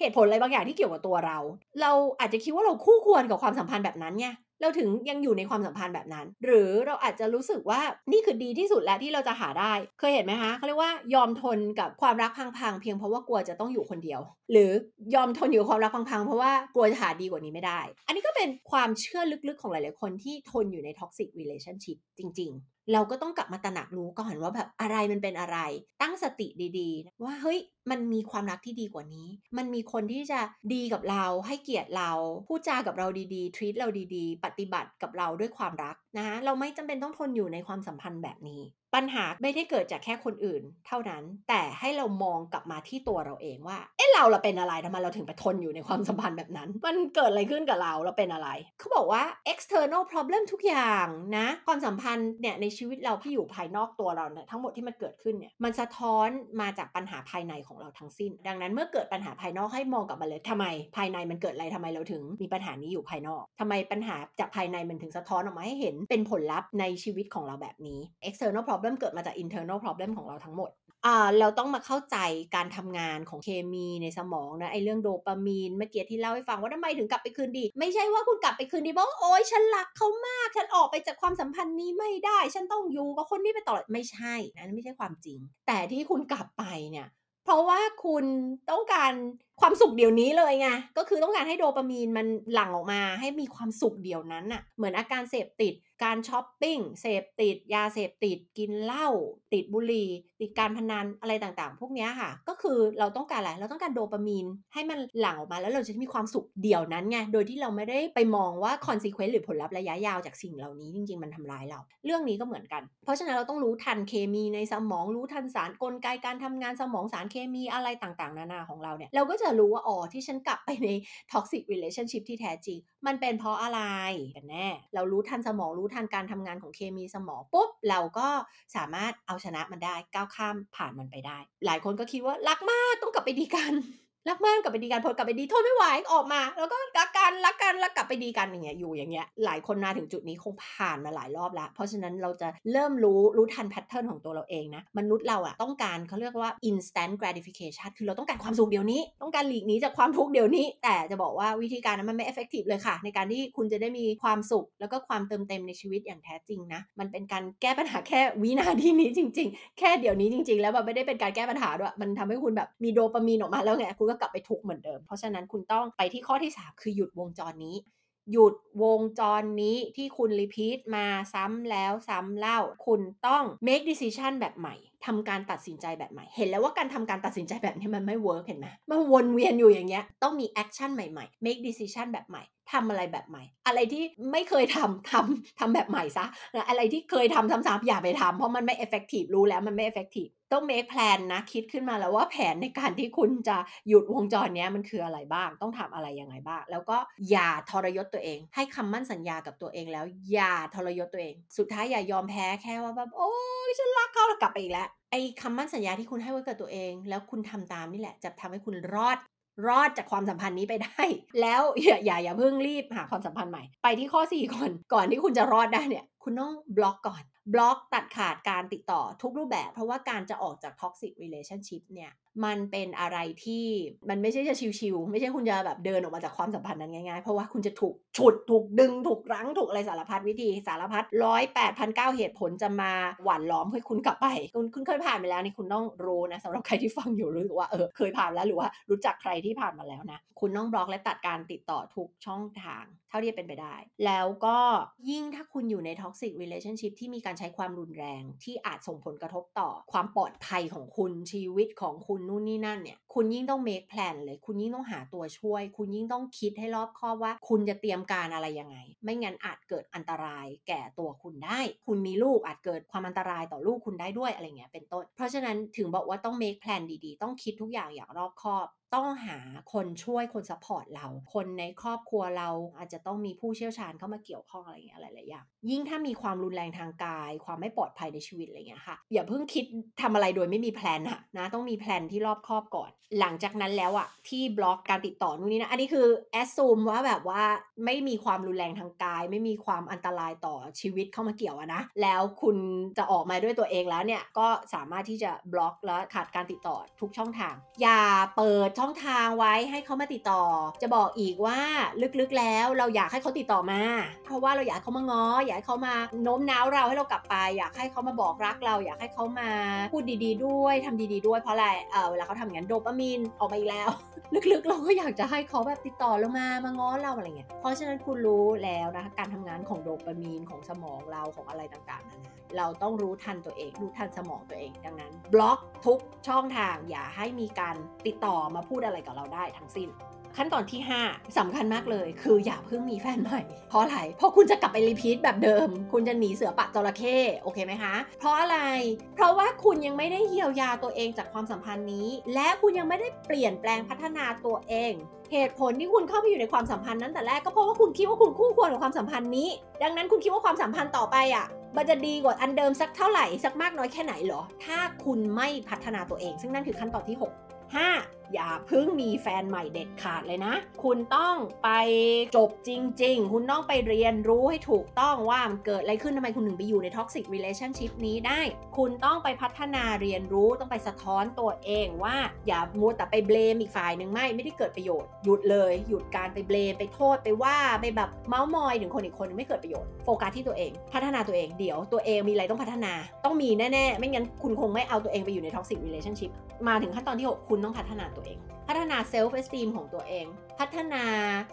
เหตุผลอะไรบางอย่างที่เกี่ยวกับตัวเรา เราอาจจะคิดว่าเราคู่ควรกับความสัมพันธ์แบบนั้นไง เราถึงยังอยู่ในความสัมพันธ์แบบนั้น หรือเราอาจจะรู้สึกว่านี่คือดีที่สุดแล้วที่เราจะหาได้ เคยเห็นไหมคะเขาเรียกว่ายอมทนกับความรักพังๆเพียงเพราะว่ากลัวจะต้องอยู่คนเดียว หรือยอมทนอยู่ความรักพังๆเพราะว่ากลัวจะหาดีกว่านี้ไม่ได้ อันนี้ก็เป็นความเชื่อลึกๆของหลายๆคนที่ทนอยู่ใน toxic relationship จริง ๆ เราก็ต้องกลับมาตระหนักรู้ก่อนว่าแบบอะไรมันเป็นอะไร ตั้งสติดีๆ ว่าเฮ้ยมันมีความรักที่ดีกว่านี้ มันมีคนที่จะดีกับเราให้เกียรติเรา พูดจากับเราดีๆ ทรีตเราดีๆ ปฏิบัติกับเราด้วยความรักนะ เราไม่จำเป็นต้องทนอยู่ในความสัมพันธ์แบบนี้ ปัญหาไม่ได้เกิดจากแค่คนอื่น เท่านั้น แต่ให้เรามองกลับมาที่ตัวเราเองว่า เอ๊ะเราเราเป็นอะไรทำไมเราถึงไปทนอยู่ในความสัมพันธ์แบบนั้น มันเกิดอะไรขึ้นกับเราเราเป็นอะไร เขาบอกว่า external problem ทุกอย่างนะ ความสัมพันธ์เนี่ยในชีวิตเราที่อยู่ภายนอกตัวเราเนี่ยทั้งหมดที่มันเกิดขึ้นเนี่ยมันสะท้อนมาจากปัญหาภายในของเราทั้งสิ้น ดังนั้นเมื่อเกิดปัญหาภายนอกให้มองกลับมาเลยทำไม ภายในมันเกิดอะไรทำไมเราถึงมีปัญหานี้อยู่ภายนอกทำไมปัญหาจากภายในมันถึงสะท้อนออกมาให้เห็นเป็นผลลัพธ์ในชีวิตของเราแบบนี้ external problem เกิดมาจาก internal problem ของเราทั้งหมดอ่าเราต้องมาเข้าใจการทำงานของเคมีในสมองนะไอเรื่องโดปามีนเมื่อกี้ที่เล่าให้ฟังว่าทำไมถึงกลับไปคืนดี ไม่ใช่ว่าคุณกลับไปคืนดีเพราะโอ๊ยฉันรักเขามาก ฉันออกไปจากความสัมพันธ์นี้ไม่ได้ ฉันต้องอยู่กับคนนี้ไปตลอดไม่ใช่นั่นไม่ใช่ความจริง แต่ที่คุณกลับไปเนี่ย เพราะว่าคุณต้องการความสุขเดี๋ยวนี้เลยไง ก็คือต้องการให้โดปามีนมันหลั่งออกมาให้มีความสุขเดี๋ยวนั้นน่ะเหมือนอาการเสพติด การช้อปปิ้ง เสพติด ยาเสพติด กินเหล้า ติดบุหรี่ ติดการพนันอะไรต่างๆ พวกนี้ค่ะ ก็คือเราต้องการอะไร เราต้องการโดปามีนให้มันหลั่งออกมาแล้วเราจะมีความสุขเดี๋ยวนั้นไง โดยที่เราไม่ได้ไปมองว่า consequence หรือผลลัพธ์ระยะยาวจากสิ่งเหล่านี้จริงๆ มันทำร้ายเรา เรื่องนี้ก็เหมือนกัน เพราะฉะนั้นเราต้องรู้ทันเคมีในสมอง รู้ทันสารกลไกการทำงานสมองสารเคมีอะไรต่างๆ นานาของเราเนี่ย เราก็จะจะรู้ว่าอ๋อที่ฉันกลับไปใน toxic relationship ที่แท้จริง มันเป็นเพราะอะไรกันแน่ เรารู้ทันสมองรู้ทันการทำงานของเคมีสมองปุ๊บ เราก็สามารถเอาชนะมันได้ก้าวข้ามผ่านมันไปได้ หลายคนก็คิดว่ารักมากต้องกลับไปดีกัน รักมากกลับไปดีกันพอกลับไปดีทนไม่ไหวออกมา แล้วก็รักกันรักกันแล้วกลับไปดีกันอย่างเงี้ยอยู่อย่างเงี้ยหลายคนมาถึงจุดนี้คงผ่านมาหลายรอบแล้วเพราะฉะนั้นเราจะเริ่มรู้รู้ทัน pattern ของตัวเราเองนะมนุษย์เราอะต้องการเขาเรียกว่า instant gratification คือเราต้องการความสุขเดี๋ยวนี้ ต้องการหลีกหนีจากความทุกข์เดี๋ยวนี้ แต่จะบอกว่าวิธีการนั้นมันไม่ effective เลยค่ะ ในการที่คุณจะได้มีความสุข แล้วก็ความเติมเต็มในชีวิตอย่างแท้จริงนะมันเป็นการแก้ปัญหาแค่วินาทีนี้จริง ๆ แค่เดี๋ยวนี้จริง ๆ แล้วมันไม่ได้เป็นการแก้ปัญหาด้วยมันทำให้คุณแบบมีโดปามีนออกมาแล้วไงคุณก็กลับไปทุกข์เหมือนเดิม เพราะฉะนั้นคุณต้องไปที่ข้อที่ 3 คือหยุดวงจรนี้ หยุดวงจรนี้ที่คุณ repeat มาซ้ำแล้วซ้ำเล่า คุณต้อง make decision แบบใหม่ทำการตัดสินใจแบบใหม่ เห็นแล้วว่าการทำการตัดสินใจแบบนี้มันไม่ work เห็นไหมมันวนเวียนอยู่อย่างเงี้ย ต้องมี action ใหม่ๆ make decision แบบใหม่ทำอะไรแบบใหม่ อะไรที่ไม่เคยทำทำทำแบบใหม่ซะ อะไรที่เคยทำซ้ำๆอย่าไปทำเพราะมันไม่ effective รู้แล้วมันไม่ effective ต้อง make plan นะ คิดขึ้นมาแล้วว่าแผนในการที่คุณจะหยุดวงจรนี้มันคืออะไรบ้าง ต้องทำอะไรยังไงบ้าง แล้วก็อย่าทรยศตัวเอง ให้คำมั่นสัญญากับตัวเองแล้ว อย่าทรยศตัวเอง สุดท้ายอย่ายอมแพ้แค่ว่าแบบโอ้ยฉันรักเขาแล้วกลับไปอีกแล้วไอ้คำมั่นสัญญาที่คุณให้ไว้กับตัวเอง แล้วคุณทำตามนี่แหละ จะทำให้คุณรอดรอดจากความสัมพันธ์นี้ไปได้ แล้วอย่าอย่าอย่าเพิ่งรีบหาความสัมพันธ์ใหม่ ไปที่ข้อ 4 ก่อน ก่อนที่คุณจะรอดได้เนี่ย คุณต้องบล็อกก่อน บล็อกตัดขาดการติดต่อทุกรูปแบบ เพราะว่าการจะออกจาก toxic relationship เนี่ยมันเป็นอะไรที่มันไม่ใช่จะชิวๆไม่ใช่คุณจะแบบเดินออกมาจากความสัมพันธ์นั้นง่ายๆ เพราะว่าคุณจะถูกฉุดถูกดึงถูกรั้งถูกอะไรสารพัดวิธีสารพัดร้อยแปดพันเก้าเหตุผลจะมาหว่านล้อมให้คุณกลับไป คุณคุณเคยผ่านไปแล้วนี่คุณต้องรู้นะสำหรับใครที่ฟังอยู่รู้สึกว่าเออเคยผ่านแล้วหรือว่ารู้จักใครที่ผ่านมาแล้วนะ คุณต้องบล็อกและตัดการติดต่อทุกช่องทาง ท่าที่เป็นไปได้ แล้วก็ยิ่งถ้าคุณอยู่ใน toxic relationship ที่มีการใช้ความรุนแรงที่อาจส่งผลกระทบต่อความปลอดภัยของคุณชีวิตของคุณนู่นนี่นั่นเนี่ย คุณยิ่งต้อง make plan เลย คุณยิ่งต้องหาตัวช่วย คุณยิ่งต้องคิดให้รอบคอบว่า คุณจะเตรียมการอะไรยังไง ไม่งั้นอาจเกิดอันตรายแก่ตัวคุณได้ คุณมีลูกอาจเกิดความอันตรายต่อลูกคุณได้ด้วยอะไรเงี้ยเป็นต้น เพราะฉะนั้นถึงบอกว่าต้อง make plan ดีๆ ต้องคิดทุกอย่างอย่างรอบคอบต้องหาคนช่วยคน support เรา คนในครอบครัวเราอาจจะต้องมีผู้เชี่ยวชาญเข้ามาเกี่ยวข้องอะไรเงี้ยหลายๆอย่าง ยิ่งถ้ามีความรุนแรงทางกาย ความไม่ปลอดภัยในชีวิตอะไรเงี้ยค่ะ อย่าเพิ่งคิดทำอะไรโดยไม่มี plan อะนะ ต้องมี plan ที่รอบคอบก่อนหลังจากนั้นแล้วอะที่บล็อกการติดต่อนู่นนี่นะ อันนี้คือ assume ว่าแบบว่าไม่มีความรุนแรงทางกาย ไม่มีความอันตรายต่อชีวิตเข้ามาเกี่ยวนะ แล้วคุณจะออกมาด้วยตัวเองแล้วเนี่ย ก็สามารถที่จะบล็อกและขาดการติดต่อทุกช่องทาง อย่าเปิดช่องทางไว้ให้เขามาติดต่อ จะบอกอีกว่าลึกๆแล้วเราอยากให้เขาติดต่อมา เพราะว่าเราอยากให้เขามางออยากให้เขามาโน้มน้าวเราให้เรากลับไป อยากให้เขามาบอกรักเรา อยากให้เขามาพูดดี ๆ ด้วยทำดี ๆ ด้วยเพราะอะไรเออเวลาเขาทำอย่างนั้นโดปมีนออกมาอีกแล้ว ลึกๆ เราก็อยากจะให้เขาแบบติดต่อเรามามาง้อเราอะไรเงี้ยเพราะฉะนั้นคุณรู้แล้วนะคะการทำงานของโดปามีนของสมองเราของอะไรต่างๆนั้นนะเราต้องรู้ทันตัวเองรู้ทันสมองตัวเองดังนั้น บล็อกทุกช่องทางอย่าให้มีการติดต่อมาพูดอะไรกับเราได้ทั้งสิ้น ขั้นตอนที่ 5สำคัญมากเลย คืออย่าเพิ่งมีแฟนใหม่ เพราะอะไร เพราะคุณจะกลับไปรีพีทแบบเดิม คุณจะหนีเสือปะจระเข้โอเคไหมคะ เพราะอะไร เพราะว่าคุณยังไม่ได้เยียวยาตัวเองจากความสัมพันธ์นี้ และคุณยังไม่ได้เปลี่ยนแปลงพัฒนาตัวเองเหตุผลที่คุณเข้าไปอยู่ในความสัมพันธ์นั้นแต่แรกก็เพราะว่าคุณคิดว่าคุณคู่ควรกับความสัมพันธ์นี้ ดังนั้นคุณคิดว่าความสัมพันธ์ต่อไปอะมันจะดีกว่าอันเดิมสักเท่าไหร่สักมากน้อยแค่ไหนเหรอ ถ้าคุณไม่พัฒนาตัวเอง ซึ่งนั่นคือขั้นตอนที่ 6 5. อย่าเพิ่งมีแฟนใหม่เด็ดขาดเลยนะ คุณต้องไปจบจริง ๆ คุณต้องไปเรียนรู้ให้ถูกต้องว่ามันเกิดอะไรขึ้นทำไมคุณถึงไปอยู่ใน toxic relationship นี้ได้ คุณต้องไปพัฒนาเรียนรู้ต้องไปสะท้อนตัวเองว่า อย่ามัวแต่ไปเบลมอีกฝ่ายหนึ่งไม่ไม่ได้เกิดประโยชน์หยุดเลย หยุดการไปเบลมไปโทษไปว่าไปแบบเมาส์มอยถึงคนอีกคนไม่เกิดประโยชน์โฟกัสที่ตัวเอง พัฒนาตัวเองเดี๋ยวตัวเองมีอะไรต้องพัฒนา ต้องมีแน่ๆ ไม่งั้นคุณคงไม่เอาตัวเองไปอยู่ใน toxic relationship มาถึงขั้นตอนที่ 6 คุณต้องพัฒนาตัวเอง พัฒนา self esteem ของตัวเอง พัฒนา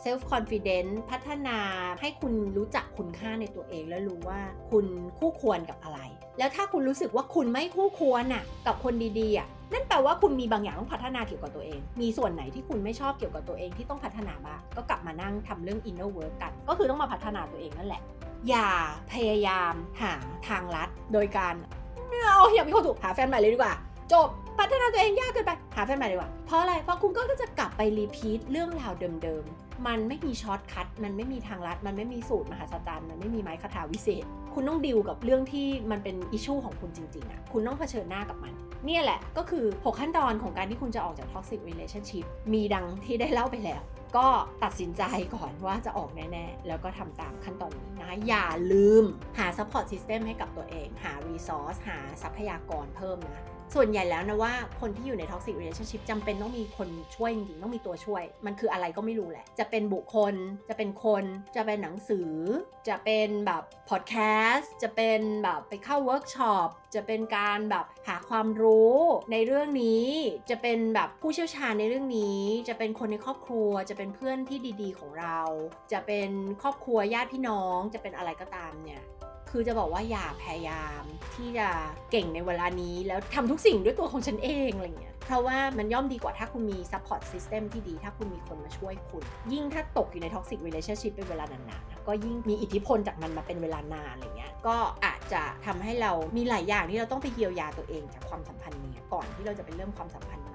self confidence พัฒนาให้คุณรู้จักคุณค่าในตัวเอง แล้วรู้ว่าคุณคู่ควรกับอะไร แล้วถ้าคุณรู้สึกว่าคุณไม่คู่ควรน่ะกับคนดีๆอะนั่นแปลว่าคุณมีบางอย่างต้องพัฒนาเกี่ยวกับตัวเอง มีส่วนไหนที่คุณไม่ชอบเกี่ยวกับตัวเองที่ต้องพัฒนาบ้าง ก็กลับมานั่งทำเรื่อง inner work กัน ก็คือต้องมาพัฒนาตัวเองนั่นแหละ อย่าพยายามหาทางลัด โดยการเอาอยากมีความสุขหาแฟนใหม่เลยดีกว่า จบ พัฒนาตัวเองยากเกินไปหาแฟนใหม่ดีกว่า เพราะอะไร เพราะคุณก็จะกลับไป repeat เรื่องราวเดิมๆ มันไม่มี shortcut มันไม่มีทางลัด มันไม่มีสูตรมหาศาลมันไม่มีไม้คาถาวิเศษ คุณต้องดิวกับเรื่องที่มันเป็น issue ของคุณจริงๆอะคุณต้องเผชิญหน้ากับมันเนี่ยแหละก็คือ 6 ขั้นตอนของการที่คุณจะออกจาก toxic relationship มีดังที่ได้เล่าไปแล้ว ก็ตัดสินใจก่อนว่าจะออกแน่ ๆ แล้วก็ทำตามขั้นตอนนี้นะคะอย่าลืมหา support system ให้กับตัวเอง หา resource หาทรัพยากรเพิ่มนะ ส่วนใหญ่แล้วนะว่าคนที่อยู่ใน toxic relationship จำเป็นต้องมีคนช่วยจริงๆ ต้องมีตัวช่วย มันคืออะไรก็ไม่รู้แหละ จะเป็นบุคคล จะเป็นคน จะเป็นหนังสือ จะเป็นแบบพอดแคสต์ จะเป็นแบบไปเข้าเวิร์กช็อป จะเป็นการแบบหาความรู้ในเรื่องนี้ จะเป็นแบบผู้เชี่ยวชาญในเรื่องนี้ จะเป็นคนในครอบครัว จะเป็นเพื่อนที่ดีๆ ของเรา จะเป็นครอบครัวญาติพี่น้อง จะเป็นอะไรก็ตามเนี่ย คือจะบอกว่าอย่าพยายามที่จะเก่งในเวลานี้แล้วทำทุกสิ่งด้วยตัวของฉันเองอะไรเงี้ย เพราะว่ามันย่อมดีกว่าถ้าคุณมี support system ที่ดี ถ้าคุณมีคนมาช่วยคุณ ยิ่งถ้าตกอยู่ใน toxic relationship เป็นเวลานานๆ ก็ยิ่งมีอิทธิพลจากมันมาเป็นเวลานานอะไรเงี้ย ก็อาจจะทำให้เรามีหลายอย่างที่เราต้องไปเยียวยาตัวเองจากความสัมพันธ์นี้ก่อนที่เราจะไปเริ่มความสัมพันธ์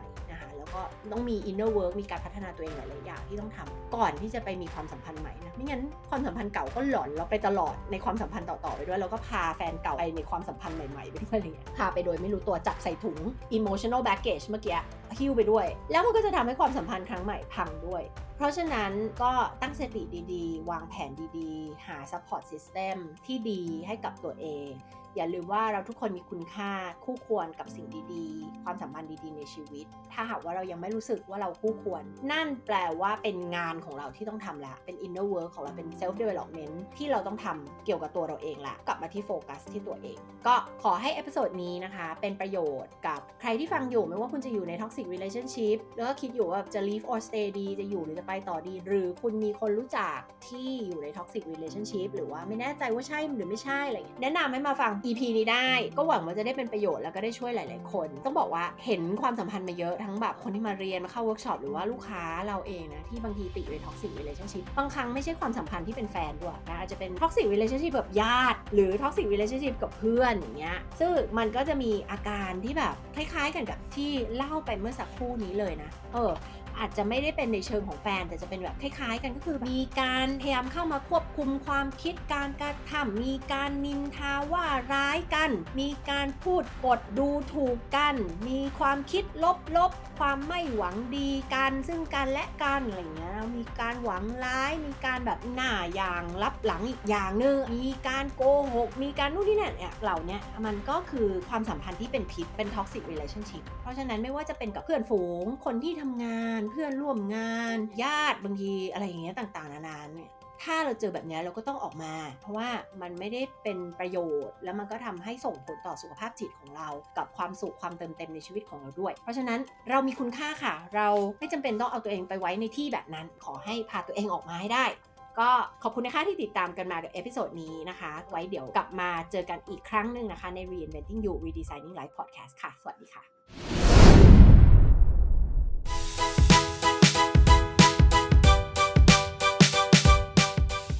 ก็ต้องมี inner work มีการพัฒนาตัวเองหลายๆอย่างที่ต้องทำก่อนที่จะไปมีความสัมพันธ์ใหม่นะไม่งั้นความสัมพันธ์เก่าก็หลอนเราไปตลอดในความสัมพันธ์ต่อๆไปด้วยแล้วก็พาแฟนเก่าไปในความสัมพันธ์ใหม่ๆไปด้วยอะไรเงี้ยพาไปโดยไม่รู้ตัวจับใส่ถุง emotional baggage เมื่อกี้หิ้วไปด้วย แล้วมันก็จะทำให้ความสัมพันธ์ครั้งใหม่พังด้วย เพราะฉะนั้นก็ตั้งสติดีๆ วางแผนดีๆ หา support system ที่ดีให้กับตัวเอง อย่าลืมว่าเราทุกคนมีคุณค่าคู่ควรกับสิ่งดีๆ ความสัมพันธ์ดีๆในชีวิต ถ้าหากว่าเรายังไม่รู้สึกว่าเราคู่ควร นั่นแปลว่าเป็นงานของเราที่ต้องทำละ เป็น inner work ของเราเป็น self development ที่เราต้องทำเกี่ยวกับตัวเราเองละ กลับมาที่โฟกัสที่ตัวเอง ก็ขอให้ episode นี้นะคะ เป็นประโยชน์กับใครที่ฟังอยู่ไม่ว่าคุณจะอยู่ใน toxic relationship แล้วก็คิดอยู่ว่าจะ leave or stay ดี จะอยู่หรือจะไปต่อดี หรือคุณมีคนรู้จักที่อยู่ใน toxic relationship หรือว่าไม่แน่ใจว่าใช่หรือไม่ใช่อะไรเงี้ยแนะนำให้มาฟัง EP นี้ได้ ก็หวังว่าจะได้เป็นประโยชน์แล้วก็ได้ช่วยหลาย ๆ คน ต้องบอกว่าเห็นความสัมพันธ์มาเยอะทั้งแบบคนที่มาเรียนมาเข้าเวิร์กช็อปหรือว่าลูกค้าเราเองนะที่บางทีติดอยู่ใน toxic relationship บางครั้งไม่ใช่ความสัมพันธ์ที่เป็นแฟนด้วยนะอาจจะเป็น toxic relationship แบบญาติ หรือ toxic relationship กับเพื่อนอย่างเงี้ยซึ่งมันก็จะมีอาการที่แบบคล้าย ๆ กันกับที่เล่าไปเมื่อสักครู่นี้เลยนะเออ อาจจะไม่ได้เป็นในเชิงของแฟน แต่จะเป็นแบบคล้ายๆ กันก็คือมีการพยายามเข้ามาควบคุมความคิดการกระทำมีการนินทาว่าร้ายกัน มีการพูดปดดูถูกกัน มีความคิดลบๆ ความไม่หวังดีกันซึ่งกันและกันอะไรเงี้ยมีการหวังร้ายมีการแบบหน้าอย่างรับหลังอีกอย่างนึงมีการโกหก มีการนู่นนี่นั่นเนี่ยเหล่านี้มันก็คือความสัมพันธ์ที่เป็นพิษเป็น toxic relationship เพราะฉะนั้นไม่ว่าจะเป็นกับเพื่อนฝูงคนที่ทำงานเพื่อนร่วมงาน ญาติบางทีอะไรอย่างเงี้ยต่างๆ นานาเนี่ยถ้าเราเจอแบบนี้เราก็ต้องออกมา เพราะว่ามันไม่ได้เป็นประโยชน์ แล้วมันก็ทำให้ส่งผลต่อสุขภาพจิตของเรา กับความสุขความเติมเต็มในชีวิตของเราด้วย เพราะฉะนั้นเรามีคุณค่าค่ะ เราไม่จำเป็นต้องเอาตัวเองไปไว้ในที่แบบนั้น ขอให้พาตัวเองออกมาให้ได้ ก็ขอบคุณนะคะที่ติดตามกันมากับ episode นี้นะคะ ไว้เดี๋ยวกลับมาเจอกันอีกครั้งหนึ่งนะคะใน Reinventing You Redesigning Life Podcast ค่ะ สวัสดีค่ะ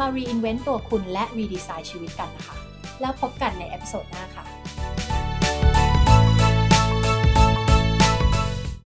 มา reinvent ตัวคุณและ redesign ชีวิตกันนะคะ แล้วพบกันในเอพิโซดหน้าค่ะ